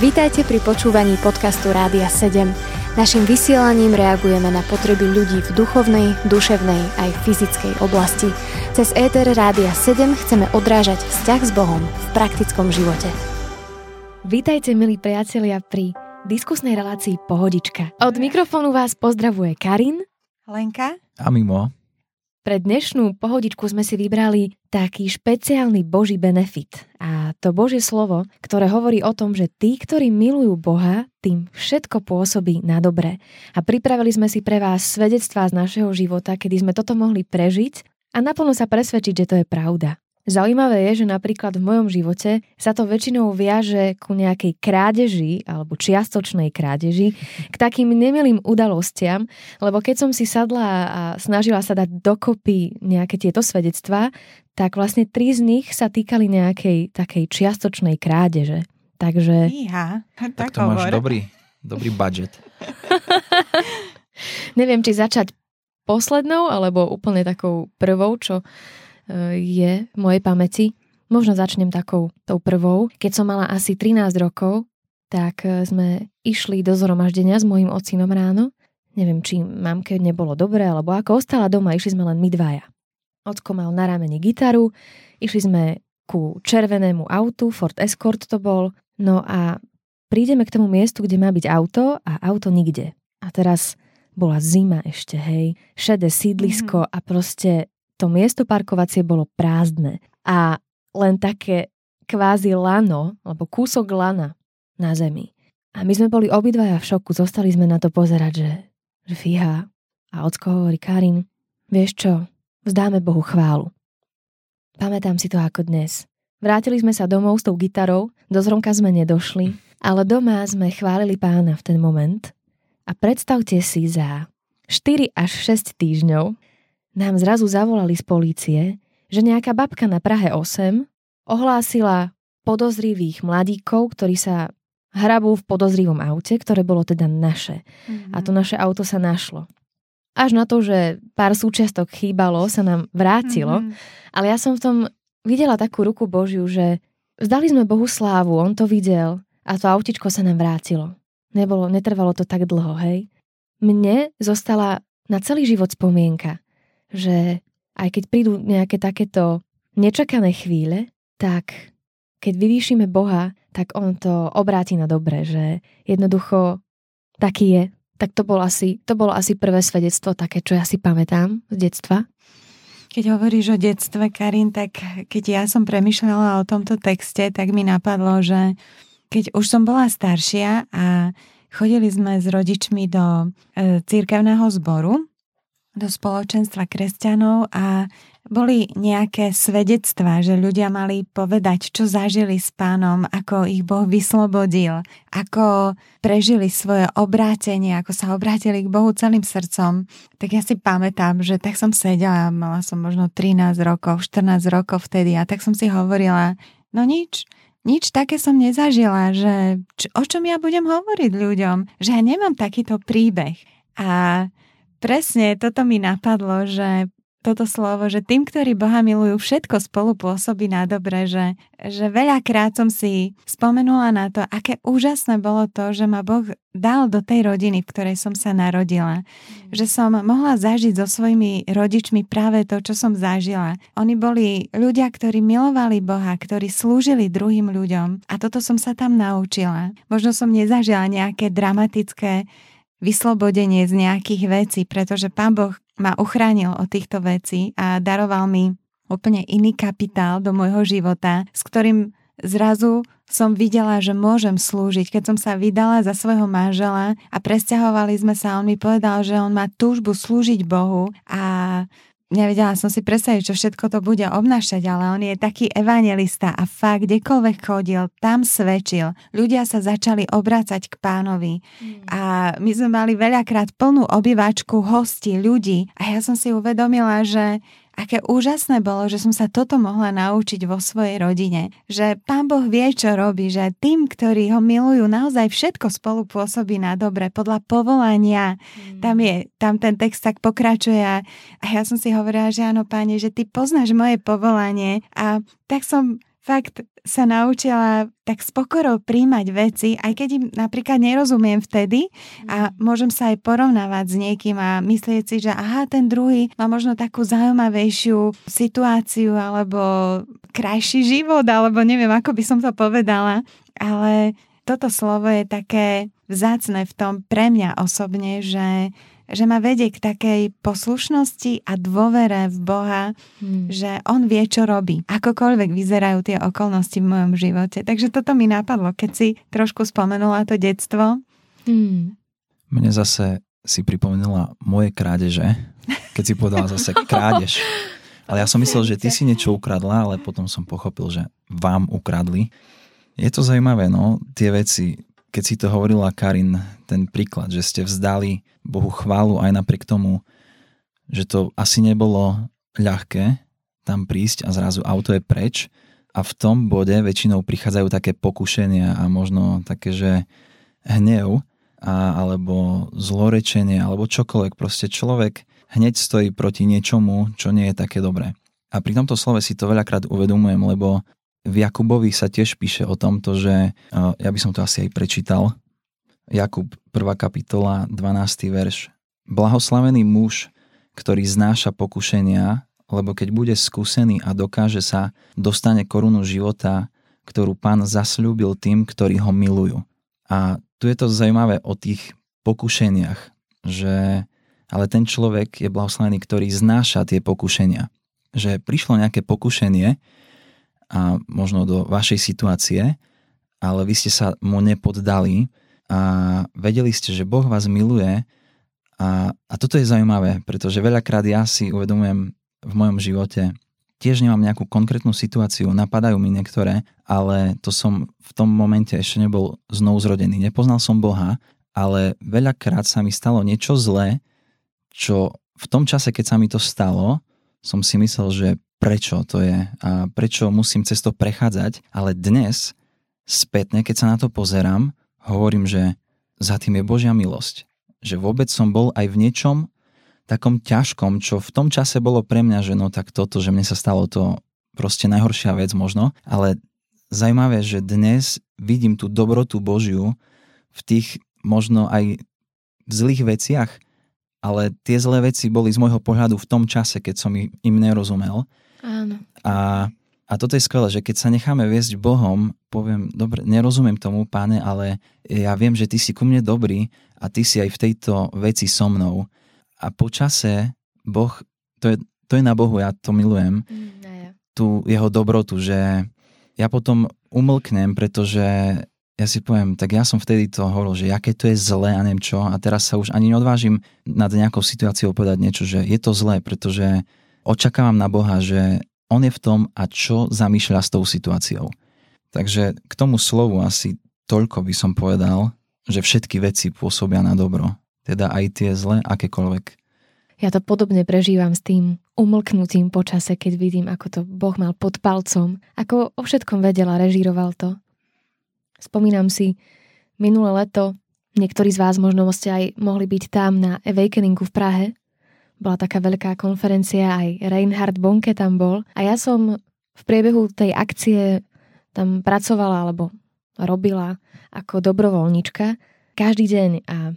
Vítajte pri počúvaní podcastu Rádia 7. Naším vysielaním reagujeme na potreby ľudí v duchovnej, duševnej aj fyzickej oblasti. Cez ETR Rádia 7 chceme odrážať vzťah s Bohom v praktickom živote. Vítajte, milí priatelia, pri diskusnej relácii Pohodička. Od mikrofónu vás pozdravuje Karin, Lenka a Mimo. Pre dnešnú pohodičku sme si vybrali taký špeciálny Boží benefit. A to Božie slovo, ktoré hovorí o tom, že tí, ktorí milujú Boha, tým všetko pôsobí na dobre. A pripravili sme si pre vás svedectvá z našeho života, kedy sme toto mohli prežiť a naplno sa presvedčiť, že to je pravda. Zaujímavé je, že napríklad v mojom živote sa to väčšinou viaže ku nejakej krádeži alebo čiastočnej krádeži, k takým nemilým udalostiam, lebo keď som si sadla a snažila sa dať dokopy nejaké tieto svedectvá, tak vlastne tri z nich sa týkali nejakej takej čiastočnej krádeže. Takže... Iha, tak, tak to hovor. máš dobrý, dobrý budget. Neviem, či začať poslednou, alebo úplne takou prvou, čo je v mojej pamäti. Možno začnem takou tou prvou. Keď som mala asi 13 rokov, tak e, sme išli do zhromaždenia s mojim ocinom ráno. Neviem, či mamke nebolo dobre, alebo ako ostala doma, išli sme len my dvaja. Ocko mal na ramene gitaru, išli sme ku červenému autu, Ford Escort to bol, no a prídeme k tomu miestu, kde má byť auto a auto nikde. A teraz bola zima ešte, hej, šedé sídlisko mm-hmm. a proste to miesto parkovacie bolo prázdne a len také kvázi lano, alebo kúsok lana na zemi. A my sme boli obidvaja v šoku, zostali sme na to pozerať, že, že fíha. A ocko hovorí, Karin, vieš čo, vzdáme Bohu chválu. Pamätám si to ako dnes. Vrátili sme sa domov s tou gitarou, do zromka sme nedošli, ale doma sme chválili pána v ten moment. A predstavte si za 4 až 6 týždňov nám zrazu zavolali z polície, že nejaká babka na Prahe 8 ohlásila podozrivých mladíkov, ktorí sa hrabú v podozrivom aute, ktoré bolo teda naše. Mm-hmm. A to mhm. naše auto sa našlo. Až na to, že pár súčiastok chýbalo, sa nám vrátilo. Mm-hmm. Ale ja som v tom videla takú ruku Božiu, že vzdali sme Bohu slávu, on to videl a to autičko sa nám vrátilo. Nebolo, netrvalo to tak dlho, hej. Mne zostala na celý život spomienka, že aj keď prídu nejaké takéto nečakané chvíle, tak keď vyvýšime Boha, tak on to obráti na dobre, že jednoducho taký je. Tak to bolo asi, to bolo asi prvé svedectvo také, čo ja si pamätám z detstva. Keď hovoríš o detstve, Karin, tak keď ja som premyšľala o tomto texte, tak mi napadlo, že keď už som bola staršia a chodili sme s rodičmi do e, církevného zboru, do spoločenstva kresťanov a boli nejaké svedectvá, že ľudia mali povedať, čo zažili s pánom, ako ich Boh vyslobodil, ako prežili svoje obrátenie, ako sa obrátili k Bohu celým srdcom. Tak ja si pamätám, že tak som sedela, mala som možno 13 rokov, 14 rokov vtedy a tak som si hovorila, no nič, nič také som nezažila, že č- o čom ja budem hovoriť ľuďom, že ja nemám takýto príbeh. A Presne, toto mi napadlo, že toto slovo, že tým, ktorí Boha milujú, všetko spolu pôsobí na dobre, že, že veľakrát som si spomenula na to, aké úžasné bolo to, že ma Boh dal do tej rodiny, v ktorej som sa narodila. Mm. Že som mohla zažiť so svojimi rodičmi práve to, čo som zažila. Oni boli ľudia, ktorí milovali Boha, ktorí slúžili druhým ľuďom a toto som sa tam naučila. Možno som nezažila nejaké dramatické vyslobodenie z nejakých vecí, pretože Pán Boh ma uchránil od týchto vecí a daroval mi úplne iný kapitál do môjho života, s ktorým zrazu som videla, že môžem slúžiť. Keď som sa vydala za svojho manžela a presťahovali sme sa, on mi povedal, že on má túžbu slúžiť Bohu a nevedela som si predstaviť, čo všetko to bude obnášať, ale on je taký evangelista a fakt, kdekoľvek chodil, tam svedčil. Ľudia sa začali obrácať k pánovi mm. a my sme mali veľakrát plnú obývačku hostí, ľudí a ja som si uvedomila, že aké úžasné bolo, že som sa toto mohla naučiť vo svojej rodine. Že pán Boh vie, čo robí, že tým, ktorí ho milujú, naozaj všetko spolu pôsobí na dobre, podľa povolania. Mm. Tam, je, tam ten text tak pokračuje a, a ja som si hovorila, že áno, páne, že ty poznáš moje povolanie a tak som fakt sa naučila tak s pokorou príjmať veci, aj keď im napríklad nerozumiem vtedy a mhm. môžem sa aj porovnávať s niekým a myslieť si, že aha, ten druhý má možno takú zaujímavejšiu situáciu alebo krajší život, alebo neviem, ako by som to povedala, ale toto slovo je také vzácne v tom pre mňa osobne, že že ma vedie k takej poslušnosti a dôvere v Boha, hmm. že On vie, čo robí. Akokoľvek vyzerajú tie okolnosti v mojom živote. Takže toto mi napadlo, keď si trošku spomenula to detstvo. Hmm. Mne zase si pripomenula moje krádeže, keď si povedala zase krádež. Ale ja som myslel, že ty si niečo ukradla, ale potom som pochopil, že vám ukradli. Je to zaujímavé, no, tie veci, keď si to hovorila Karin, ten príklad, že ste vzdali Bohu chválu aj napriek tomu, že to asi nebolo ľahké tam prísť a zrazu auto je preč a v tom bode väčšinou prichádzajú také pokušenia a možno také, že hnev a, alebo zlorečenie alebo čokoľvek. Proste človek hneď stojí proti niečomu, čo nie je také dobré. A pri tomto slove si to veľakrát uvedomujem, lebo v Jakubovi sa tiež píše o tomto, že ja by som to asi aj prečítal, Jakub 1. kapitola 12. verš. Blahoslavený muž, ktorý znáša pokušenia, lebo keď bude skúsený a dokáže sa, dostane korunu života, ktorú pán zasľúbil tým, ktorí ho milujú. A tu je to zaujímavé o tých pokušeniach, že ale ten človek je blahoslavený, ktorý znáša tie pokušenia. Že prišlo nejaké pokušenie a možno do vašej situácie, ale vy ste sa mu nepoddali, a vedeli ste, že Boh vás miluje a, a toto je zaujímavé, pretože veľakrát ja si uvedomujem v mojom živote, tiež nemám nejakú konkrétnu situáciu, napadajú mi niektoré, ale to som v tom momente ešte nebol znovu zrodený. Nepoznal som Boha, ale veľakrát sa mi stalo niečo zlé, čo v tom čase, keď sa mi to stalo, som si myslel, že prečo to je a prečo musím cez to prechádzať, ale dnes spätne, keď sa na to pozerám, hovorím, že za tým je Božia milosť. Že vôbec som bol aj v niečom takom ťažkom, čo v tom čase bolo pre mňa, že no tak toto, že mne sa stalo to proste najhoršia vec možno, ale zaujímavé, že dnes vidím tú dobrotu Božiu v tých možno aj zlých veciach, ale tie zlé veci boli z môjho pohľadu v tom čase, keď som im nerozumel. Áno. A a toto je skvelé, že keď sa necháme viesť Bohom, poviem, dobre, nerozumiem tomu, páne, ale ja viem, že ty si ku mne dobrý a ty si aj v tejto veci so mnou. A po čase Boh, to je, to je na Bohu, ja to milujem, mm, ja. tú jeho dobrotu, že ja potom umlknem, pretože ja si poviem, tak ja som vtedy to hovoril, že aké to je zlé a neviem čo a teraz sa už ani neodvážim nad nejakou situáciou povedať niečo, že je to zlé, pretože očakávam na Boha, že on je v tom a čo zamýšľa s tou situáciou. Takže k tomu slovu asi toľko by som povedal, že všetky veci pôsobia na dobro. Teda aj tie zlé, akékoľvek. Ja to podobne prežívam s tým umlknutím počase, keď vidím, ako to Boh mal pod palcom, ako o všetkom vedel a režíroval to. Spomínam si, minulé leto, niektorí z vás možno ste aj mohli byť tam na Awakeningu v Prahe, bola taká veľká konferencia, aj Reinhard Bonke tam bol. A ja som v priebehu tej akcie tam pracovala alebo robila ako dobrovoľnička každý deň a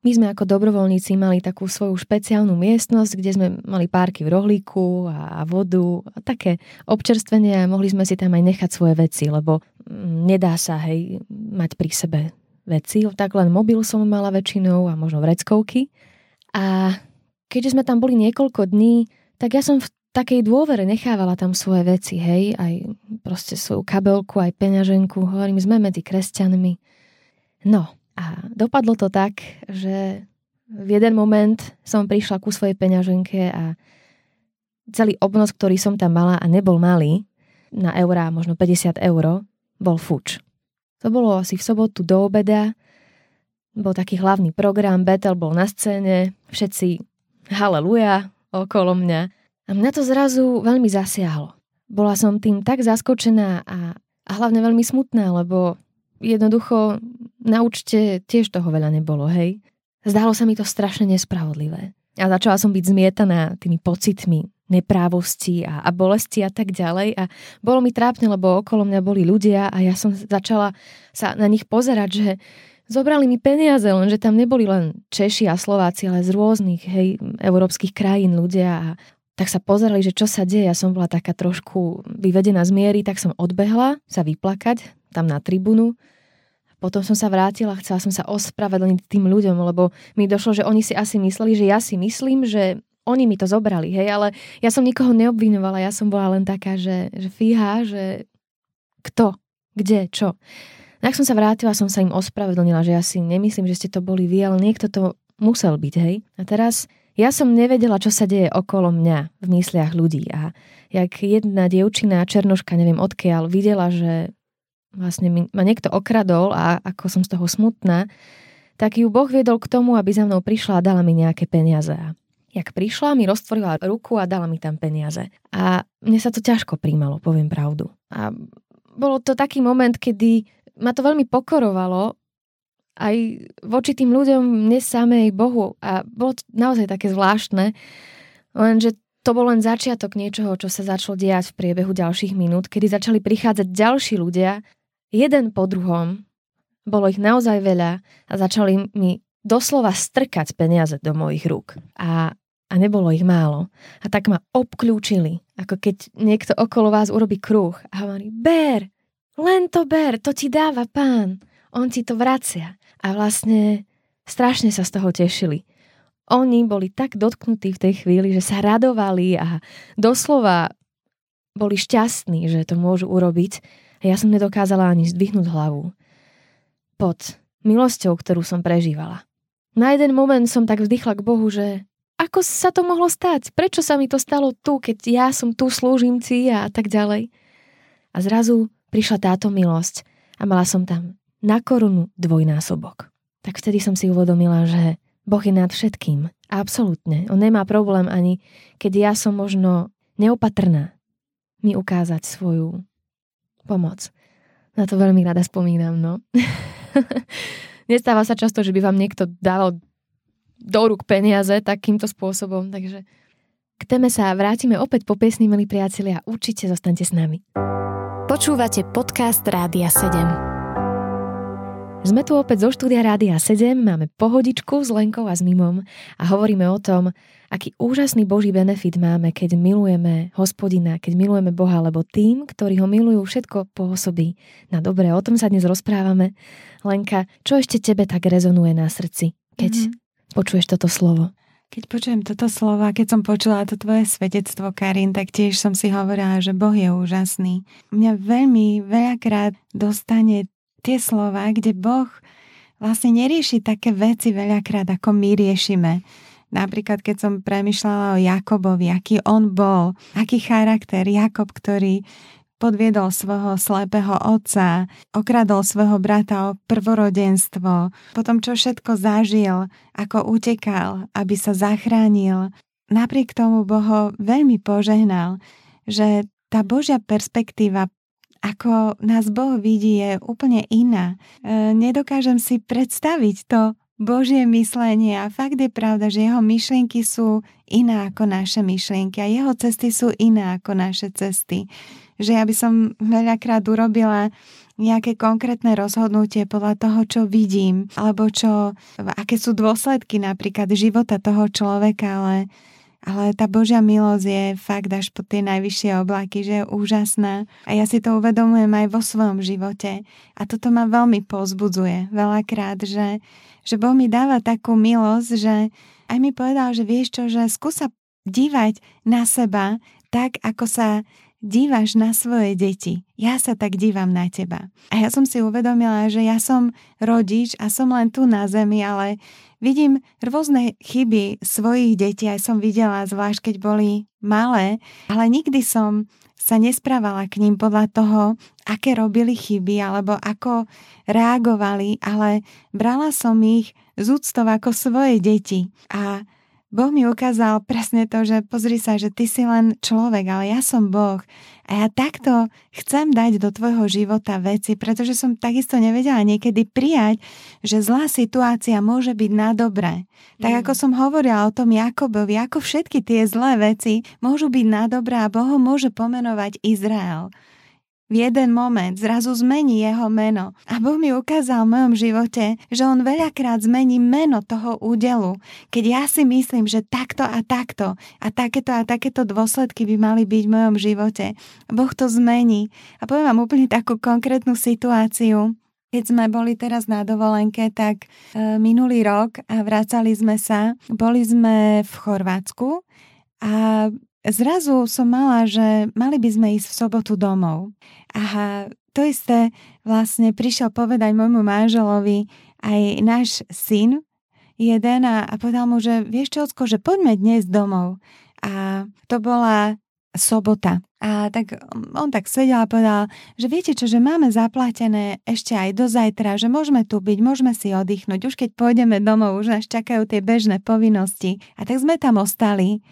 my sme ako dobrovoľníci mali takú svoju špeciálnu miestnosť, kde sme mali párky v rohlíku a, vodu a také občerstvenie a mohli sme si tam aj nechať svoje veci, lebo mm, nedá sa hej mať pri sebe veci, tak len mobil som mala väčšinou a možno vreckovky. A keďže sme tam boli niekoľko dní, tak ja som v takej dôvere nechávala tam svoje veci, hej, aj proste svoju kabelku, aj peňaženku, hovorím, sme medzi kresťanmi. No a dopadlo to tak, že v jeden moment som prišla ku svojej peňaženke a celý obnos, ktorý som tam mala a nebol malý, na eurá, možno 50 eur, bol fuč. To bolo asi v sobotu do obeda, bol taký hlavný program, Betel bol na scéne, všetci haleluja okolo mňa. A mňa to zrazu veľmi zasiahlo. Bola som tým tak zaskočená a, a hlavne veľmi smutná, lebo jednoducho na účte tiež toho veľa nebolo, hej. Zdalo sa mi to strašne nespravodlivé. A začala som byť zmietaná tými pocitmi neprávosti a, a bolesti a tak ďalej. A bolo mi trápne, lebo okolo mňa boli ľudia a ja som začala sa na nich pozerať, že zobrali mi peniaze, lenže tam neboli len Češi a Slováci, ale z rôznych hej, európskych krajín ľudia a tak sa pozerali, že čo sa deje. Ja som bola taká trošku vyvedená z miery, tak som odbehla sa vyplakať tam na tribunu. Potom som sa vrátila, chcela som sa ospravedlniť tým ľuďom, lebo mi došlo, že oni si asi mysleli, že ja si myslím, že oni mi to zobrali, hej, ale ja som nikoho neobvinovala, ja som bola len taká, že, že fíha, že kto, kde, čo. Tak som sa vrátila, som sa im ospravedlnila, že ja si nemyslím, že ste to boli vy, ale niekto to musel byť, hej. A teraz ja som nevedela, čo sa deje okolo mňa v mysliach ľudí a jak jedna dievčina, černoška, neviem odkiaľ, videla, že vlastne ma niekto okradol a ako som z toho smutná, tak ju Boh viedol k tomu, aby za mnou prišla a dala mi nejaké peniaze. A jak prišla, mi roztvorila ruku a dala mi tam peniaze. A mne sa to ťažko príjmalo, poviem pravdu. A bolo to taký moment, kedy ma to veľmi pokorovalo aj voči tým ľuďom, mne samej, Bohu. A bolo to naozaj také zvláštne, lenže to bol len začiatok niečoho, čo sa začalo diať v priebehu ďalších minút, kedy začali prichádzať ďalší ľudia jeden po druhom, bolo ich naozaj veľa a začali mi doslova strkať peniaze do mojich rúk. A, a nebolo ich málo. A tak ma obklúčili, ako keď niekto okolo vás urobí kruh a hovorí, ber, len to ber, to ti dáva pán, on ti to vracia. A vlastne strašne sa z toho tešili. Oni boli tak dotknutí v tej chvíli, že sa radovali a doslova boli šťastní, že to môžu urobiť a ja som nedokázala ani zdvihnúť hlavu. Pod milosťou, ktorú som prežívala. Na jeden moment som tak vzdychla k Bohu, že ako sa to mohlo stať? Prečo sa mi to stalo tu, keď ja som tu slúžimci a tak ďalej? A zrazu prišla táto milosť a mala som tam na korunu dvojnásobok. Tak vtedy som si uvedomila, že Boh je nad všetkým. Absolútne. On nemá problém ani, keď ja som možno neopatrná, mi ukázať svoju pomoc. Na to veľmi rada spomínam, no. Nestáva sa často, že by vám niekto dával do rúk peniaze takýmto spôsobom, takže k téme sa vrátime opäť po piesni, milí priatelia, určite zostaňte s nami. Počúvate podcast Rádia 7. Sme tu opäť zo štúdia Rádia 7, máme pohodičku s Lenkou a s Mimom a hovoríme o tom, aký úžasný Boží benefit máme, keď milujeme hospodina, keď milujeme Boha, lebo tým, ktorí ho milujú, všetko pôsobí na dobre. O tom sa dnes rozprávame. Lenka, čo ešte tebe tak rezonuje na srdci, keď mm-hmm. počuješ toto slovo? Keď počujem toto slovo, keď som počula to tvoje svedectvo, Karin, tak tiež som si hovorila, že Boh je úžasný. Mňa veľmi veľakrát dostane tie slova, kde Boh vlastne nerieši také veci veľakrát, ako my riešime. Napríklad, keď som premyšľala o Jakobovi, aký on bol, aký charakter Jakob, ktorý podviedol svojho slepého otca, okradol svojho brata o prvorodenstvo, potom čo všetko zažil, ako utekal, aby sa zachránil. Napriek tomu Boho veľmi požehnal, že tá Božia perspektíva ako nás Boh vidí, je úplne iná. E, nedokážem si predstaviť to Božie myslenie a fakt je pravda, že jeho myšlienky sú iné ako naše myšlienky a jeho cesty sú iné ako naše cesty. Že ja by som veľakrát urobila nejaké konkrétne rozhodnutie podľa toho, čo vidím, alebo čo, aké sú dôsledky napríklad života toho človeka, ale ale tá Božia milosť je fakt až po tie najvyššie oblaky, že je úžasná. A ja si to uvedomujem aj vo svojom živote. A toto ma veľmi pozbudzuje veľakrát, že, že Boh mi dáva takú milosť, že aj mi povedal, že vieš čo, že skúsa dívať na seba tak, ako sa dívaš na svoje deti. Ja sa tak dívam na teba. A ja som si uvedomila, že ja som rodič a som len tu na zemi, ale vidím rôzne chyby svojich detí, aj som videla, zvlášť keď boli malé, ale nikdy som sa nesprávala k ním podľa toho, aké robili chyby alebo ako reagovali, ale brala som ich z úctov ako svoje deti. A Boh mi ukázal presne to, že pozri sa, že ty si len človek, ale ja som Boh. A ja takto chcem dať do tvojho života veci, pretože som takisto nevedela niekedy prijať, že zlá situácia môže byť na dobré. Tak mm. ako som hovorila o tom Jakobovi, ako všetky tie zlé veci môžu byť na dobré a Boh môže pomenovať Izrael v jeden moment zrazu zmení jeho meno. A Boh mi ukázal v mojom živote, že on veľakrát zmení meno toho údelu. Keď ja si myslím, že takto a takto a takéto a takéto dôsledky by mali byť v mojom živote, Boh to zmení. A poviem vám úplne takú konkrétnu situáciu. Keď sme boli teraz na dovolenke, tak e, minulý rok a vracali sme sa, boli sme v Chorvátsku a zrazu som mala, že mali by sme ísť v sobotu domov. A to isté vlastne prišiel povedať môjmu manželovi aj náš syn jeden a, a povedal mu, že vieš čo, Ocko, že poďme dnes domov. A to bola sobota. A tak on tak sedel a povedal, že viete čo, že máme zaplatené ešte aj do zajtra, že môžeme tu byť, môžeme si oddychnúť. Už keď pôjdeme domov, už nás čakajú tie bežné povinnosti. A tak sme tam ostali.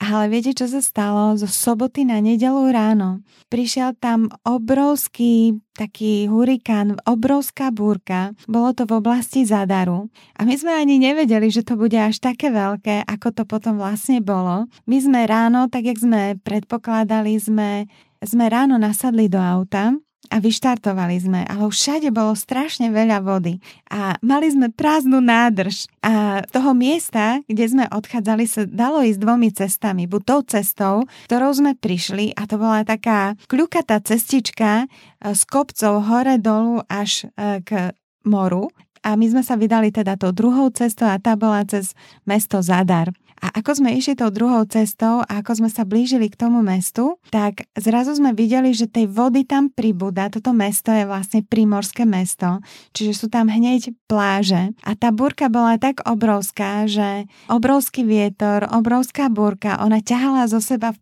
Ale viete, čo sa stalo? Zo soboty na nedelu ráno prišiel tam obrovský taký hurikán, obrovská búrka. Bolo to v oblasti Zadaru. A my sme ani nevedeli, že to bude až také veľké, ako to potom vlastne bolo. My sme ráno, tak jak sme predpokladali, sme, sme ráno nasadli do auta a vyštartovali sme, ale všade bolo strašne veľa vody a mali sme prázdnu nádrž a z toho miesta, kde sme odchádzali, sa dalo ísť dvomi cestami. Buď tou cestou, ktorou sme prišli a to bola taká kľukatá cestička e, s kopcov hore dolu až e, k moru a my sme sa vydali teda tou druhou cestou a tá bola cez mesto Zadar. A ako sme išli tou druhou cestou a ako sme sa blížili k tomu mestu, tak zrazu sme videli, že tej vody tam pribúda. Toto mesto je vlastne primorské mesto, čiže sú tam hneď pláže. A tá búrka bola tak obrovská, že obrovský vietor, obrovská búrka, ona ťahala zo seba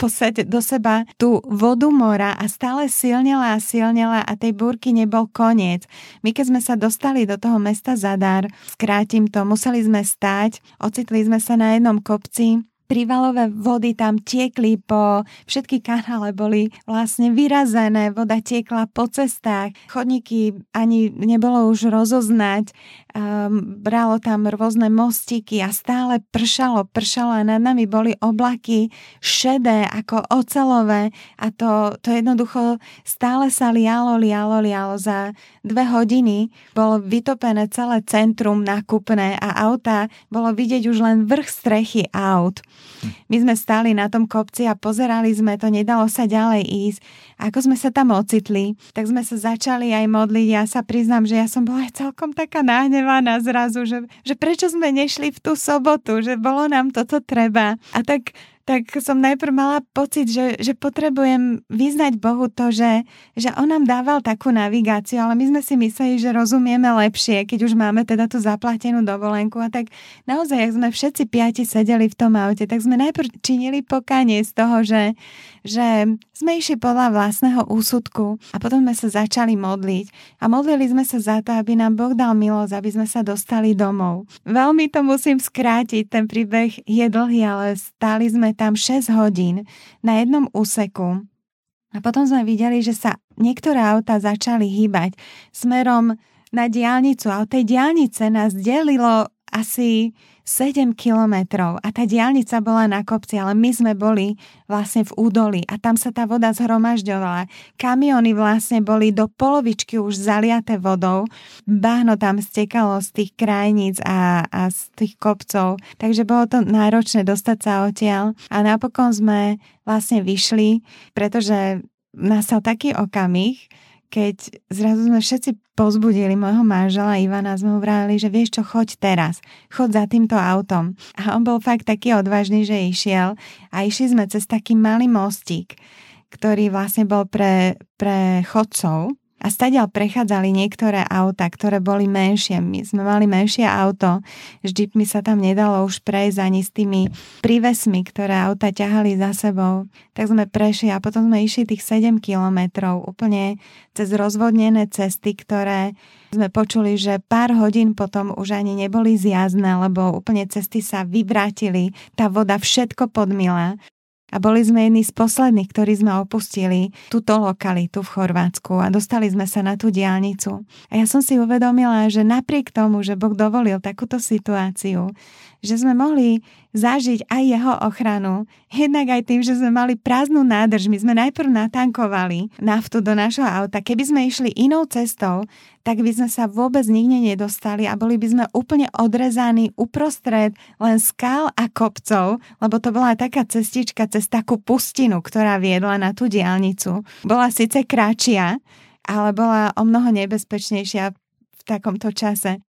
podstate do seba tú vodu mora a stále silnela a silnela a tej búrky nebol koniec. My keď sme sa dostali do toho mesta Zadar, skrátim to, museli sme stáť, ocitli sme sa na jednom kopci, prívalové vody tam tiekli po, všetky kanále boli vlastne vyrazené, voda tiekla po cestách, chodníky ani nebolo už rozoznať, um, bralo tam rôzne mostiky a stále pršalo, pršalo a nad nami boli oblaky šedé ako ocelové a to, to jednoducho stále sa lialo, lialo, lialo. Za dve hodiny bolo vytopené celé centrum nakupné a auta bolo vidieť už len vrch strechy aut. My sme stáli na tom kopci a pozerali sme to, nedalo sa ďalej ísť. Ako sme sa tam ocitli, tak sme sa začali aj modliť. Ja sa priznám, že ja som bola aj celkom taká nahnevaná zrazu, že, že prečo sme nešli v tú sobotu, že bolo nám toto treba. A tak tak som najprv mala pocit, že, že potrebujem vyznať Bohu to, že, že On nám dával takú navigáciu, ale my sme si mysleli, že rozumieme lepšie, keď už máme teda tú zaplatenú dovolenku. A tak naozaj, ak sme všetci piati sedeli v tom aute, tak sme najprv činili pokanie z toho, že, že sme išli podľa vlastného úsudku a potom sme sa začali modliť. A modlili sme sa za to, aby nám Boh dal milosť, aby sme sa dostali domov. Veľmi to musím skrátiť, ten príbeh je dlhý, ale stáli sme tam 6 hodín na jednom úseku a potom sme videli, že sa niektoré auta začali hýbať smerom na diálnicu a od tej diálnice nás delilo asi 7 kilometrov a tá diálnica bola na kopci, ale my sme boli vlastne v údoli a tam sa tá voda zhromažďovala. Kamiony vlastne boli do polovičky už zaliaté vodou, bahno tam stekalo z tých krajníc a, a z tých kopcov, takže bolo to náročné dostať sa odtiaľ. A napokon sme vlastne vyšli, pretože nastal taký okamih, keď zrazu sme všetci pozbudili môjho manžela Ivana, sme mu vravili, že vieš čo, choď teraz, choď za týmto autom. A on bol fakt taký odvážny, že išiel a išli sme cez taký malý mostík, ktorý vlastne bol pre, pre chodcov a stadiaľ prechádzali niektoré auta, ktoré boli menšie. My sme mali menšie auto, s jeepmi sa tam nedalo už prejsť ani s tými prívesmi, ktoré auta ťahali za sebou. Tak sme prešli a potom sme išli tých 7 kilometrov úplne cez rozvodnené cesty, ktoré sme počuli, že pár hodín potom už ani neboli zjazdné, lebo úplne cesty sa vyvrátili, tá voda všetko podmila a boli sme jedni z posledných, ktorí sme opustili túto lokalitu v Chorvátsku a dostali sme sa na tú diálnicu. A ja som si uvedomila, že napriek tomu, že Boh dovolil takúto situáciu, že sme mohli zažiť aj jeho ochranu, jednak aj tým, že sme mali prázdnu nádrž. My sme najprv natankovali naftu do našho auta. Keby sme išli inou cestou, tak by sme sa vôbec nikde nedostali a boli by sme úplne odrezaní uprostred len skál a kopcov, lebo to bola taká cestička cez takú pustinu, ktorá viedla na tú diálnicu. Bola síce kratšia, ale bola o mnoho nebezpečnejšia v takomto čase.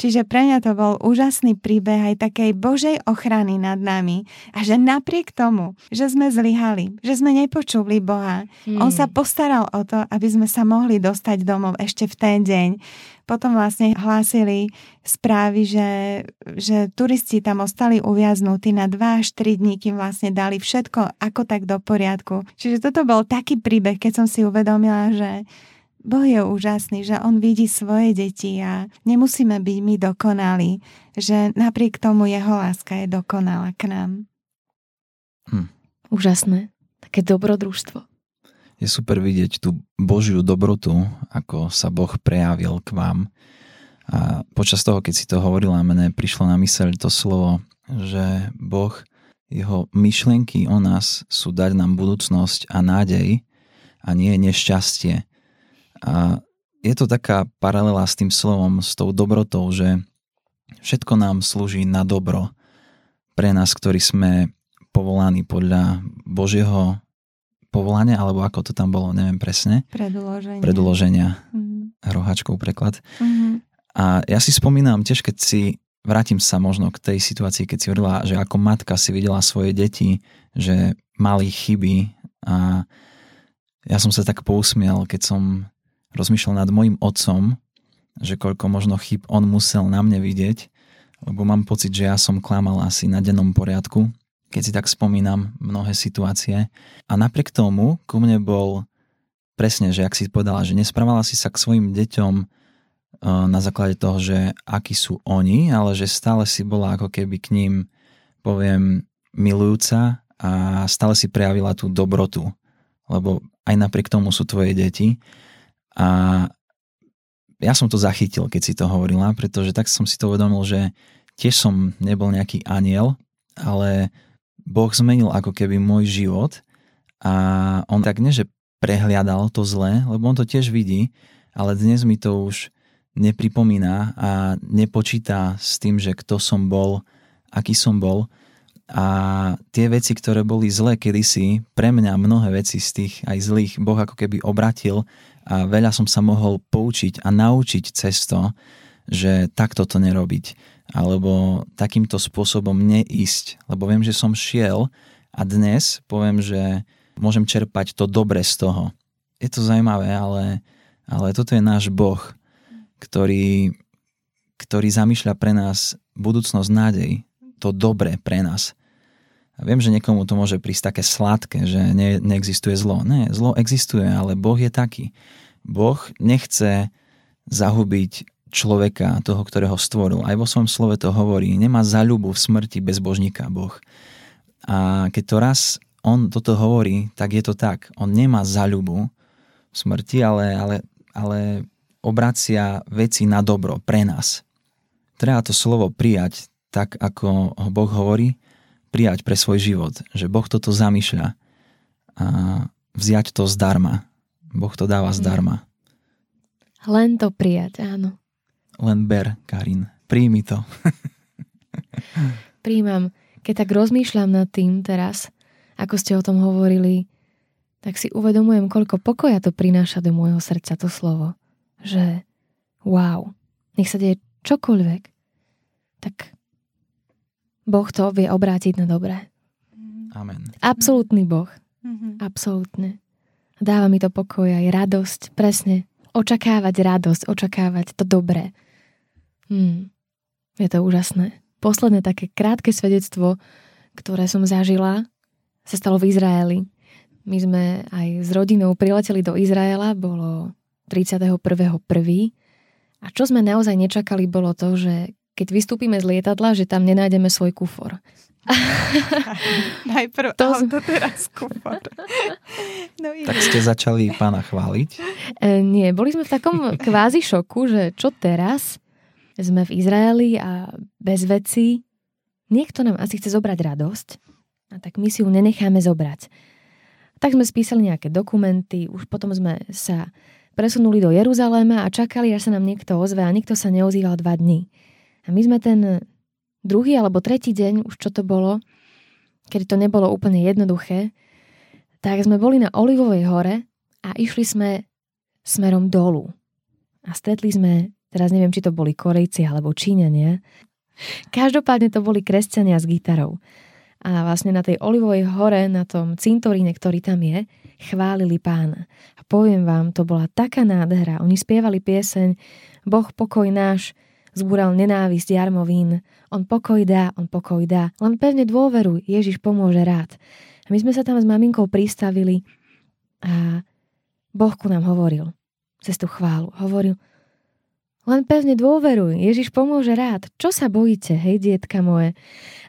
Čiže pre mňa to bol úžasný príbeh aj takej Božej ochrany nad nami a že napriek tomu, že sme zlyhali, že sme nepočuli Boha, hmm. On sa postaral o to, aby sme sa mohli dostať domov ešte v ten deň. Potom vlastne hlásili správy, že, že turisti tam ostali uviaznutí na 2 až 3 dní, kým vlastne dali všetko ako tak do poriadku. Čiže toto bol taký príbeh, keď som si uvedomila, že Boh je úžasný, že On vidí svoje deti a nemusíme byť my dokonali, že napriek tomu Jeho láska je dokonalá k nám. Hm. Úžasné. Také dobrodružstvo. Je super vidieť tú Božiu dobrotu, ako sa Boh prejavil k vám. A počas toho, keď si to hovorila, mene prišlo na myseľ to slovo, že Boh, jeho myšlienky o nás sú dať nám budúcnosť a nádej a nie nešťastie. A je to taká paralela s tým slovom, s tou dobrotou, že všetko nám slúži na dobro pre nás, ktorí sme povolaní podľa Božieho povolania, alebo ako to tam bolo, neviem presne. Predloženia. Predloženia. Mm-hmm. Rohačkou preklad. Mm-hmm. A ja si spomínam tiež, keď si vrátim sa možno k tej situácii, keď si hovorila, že ako matka si videla svoje deti, že mali chyby a ja som sa tak pousmiel, keď som rozmýšľal nad mojim otcom, že koľko možno chyb on musel na mne vidieť, lebo mám pocit, že ja som klamal asi na dennom poriadku, keď si tak spomínam mnohé situácie. A napriek tomu ku mne bol presne, že ak si povedala, že nesprávala si sa k svojim deťom e, na základe toho, že akí sú oni, ale že stále si bola ako keby k ním, poviem, milujúca a stále si prejavila tú dobrotu. Lebo aj napriek tomu sú tvoje deti a ja som to zachytil, keď si to hovorila, pretože tak som si to uvedomil, že tiež som nebol nejaký aniel, ale Boh zmenil ako keby môj život a on tak nie, že prehliadal to zlé, lebo on to tiež vidí, ale dnes mi to už nepripomína a nepočíta s tým, že kto som bol, aký som bol. A tie veci, ktoré boli zlé kedysi, pre mňa mnohé veci z tých aj zlých Boh ako keby obratil a veľa som sa mohol poučiť a naučiť cez to, že takto to nerobiť alebo takýmto spôsobom neísť, lebo viem, že som šiel a dnes poviem, že môžem čerpať to dobre z toho. Je to zaujímavé, ale, ale toto je náš Boh, ktorý, ktorý zamýšľa pre nás budúcnosť nádej, to dobre pre nás. Viem, že niekomu to môže prísť také sladké, že ne, neexistuje zlo. Ne, zlo existuje, ale Boh je taký. Boh nechce zahubiť človeka, toho, ktorého stvoril. Aj vo svojom slove to hovorí. Nemá zaľubu v smrti bezbožníka Boh. A keď to raz on toto hovorí, tak je to tak. On nemá zaľubu v smrti, ale, ale, ale obracia veci na dobro pre nás. Treba to slovo prijať tak, ako ho Boh hovorí prijať pre svoj život, že Boh toto zamýšľa a vziať to zdarma. Boh to dáva mm. zdarma. Len to prijať, áno. Len ber, Karin. Príjmi to. Príjmam. Keď tak rozmýšľam nad tým teraz, ako ste o tom hovorili, tak si uvedomujem, koľko pokoja to prináša do môjho srdca to slovo. Že wow, nech sa deje čokoľvek, tak Boh to vie obrátiť na dobré. Amen. Absolútny Boh. Mm-hmm. Absolútne. Dáva mi to pokoj aj radosť. Presne. očakávať radosť, očakávať to dobré. Hmm. Je to úžasné. Posledné také krátke svedectvo, ktoré som zažila, sa stalo v Izraeli. My sme aj s rodinou prileteli do Izraela, bolo 31.1. A čo sme naozaj nečakali, bolo to, že keď vystúpime z lietadla, že tam nenájdeme svoj kufor. Najprv to auto, teraz kufor. No, tak ste začali pána chváliť? E, nie, boli sme v takom kvázi šoku, že čo teraz? Sme v Izraeli a bez veci. Niekto nám asi chce zobrať radosť a tak my si ju nenecháme zobrať. Tak sme spísali nejaké dokumenty, už potom sme sa presunuli do Jeruzaléma a čakali, až sa nám niekto ozve a nikto sa neozýval dva dní. A my sme ten druhý alebo tretí deň, už čo to bolo, keď to nebolo úplne jednoduché, tak sme boli na Olivovej hore a išli sme smerom dolu. A stretli sme, teraz neviem, či to boli Korejci alebo Číňania, každopádne to boli kresťania s gitarou a vlastne na tej Olivovej hore, na tom cintoríne, ktorý tam je, chválili pána. A poviem vám, to bola taká nádhera. Oni spievali pieseň Boh pokoj náš, zbúral nenávisť jarmovín. On pokoj dá, on pokoj dá. Len pevne dôveruj, Ježiš pomôže rád. A my sme sa tam s maminkou pristavili a Boh ku nám hovoril cez tú chválu. Hovoril, len pevne dôveruj, Ježiš pomôže rád. Čo sa bojíte, hej, dietka moje?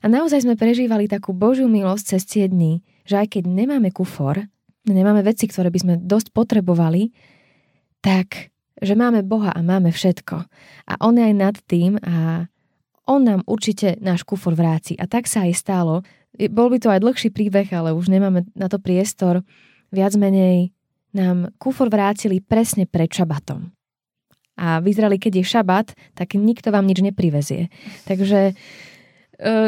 A naozaj sme prežívali takú Božiu milosť cez tie dni, že aj keď nemáme kufor, nemáme veci, ktoré by sme dosť potrebovali, tak, že máme Boha a máme všetko. A On je aj nad tým a On nám určite náš kufor vráci. A tak sa aj stalo. Bol by to aj dlhší príbeh, ale už nemáme na to priestor. Viac menej nám kufor vrátili presne pred šabatom a vyzerali, keď je šabat, tak nikto vám nič neprivezie. Takže e,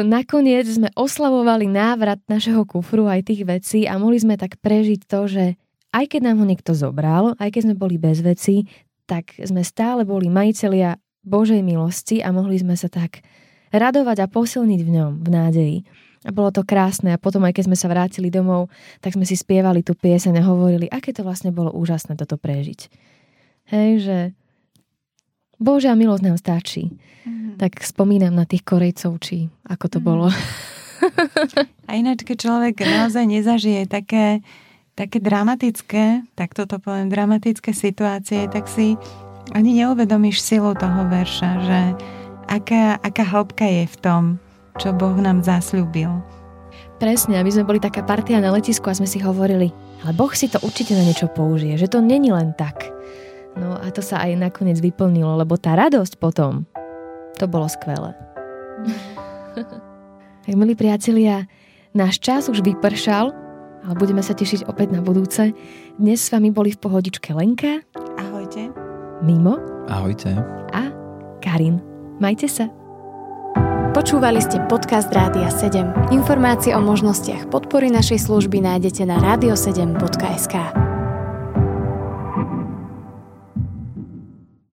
nakoniec sme oslavovali návrat našeho kufru aj tých vecí a mohli sme tak prežiť to, že aj keď nám ho niekto zobral, aj keď sme boli bez veci, tak sme stále boli majiteľia Božej milosti a mohli sme sa tak radovať a posilniť v ňom, v nádeji. A bolo to krásne a potom aj keď sme sa vrátili domov, tak sme si spievali tú pieseň a hovorili, aké to vlastne bolo úžasné toto prežiť. Hej, že Božia milosť nám stačí. Mm. Tak spomínam na tých Korejcov, či ako to mm. bolo. A ináč, keď človek naozaj nezažije také, také dramatické, tak toto poviem, dramatické situácie, tak si ani neuvedomíš silu toho verša, že aká, aká hĺbka je v tom, čo Boh nám zasľúbil. Presne, aby sme boli taká partia na letisku a sme si hovorili, ale Boh si to určite na niečo použije, že to není len tak. No a to sa aj nakoniec vyplnilo, lebo tá radosť potom, to bolo skvelé. tak milí priatelia, náš čas už vypršal, ale budeme sa tešiť opäť na budúce. Dnes s vami boli v pohodičke Lenka. Ahojte. Mimo. Ahojte. A Karin. Majte sa. Počúvali ste podcast Rádia 7. Informácie o možnostiach podpory našej služby nájdete na radio7.sk.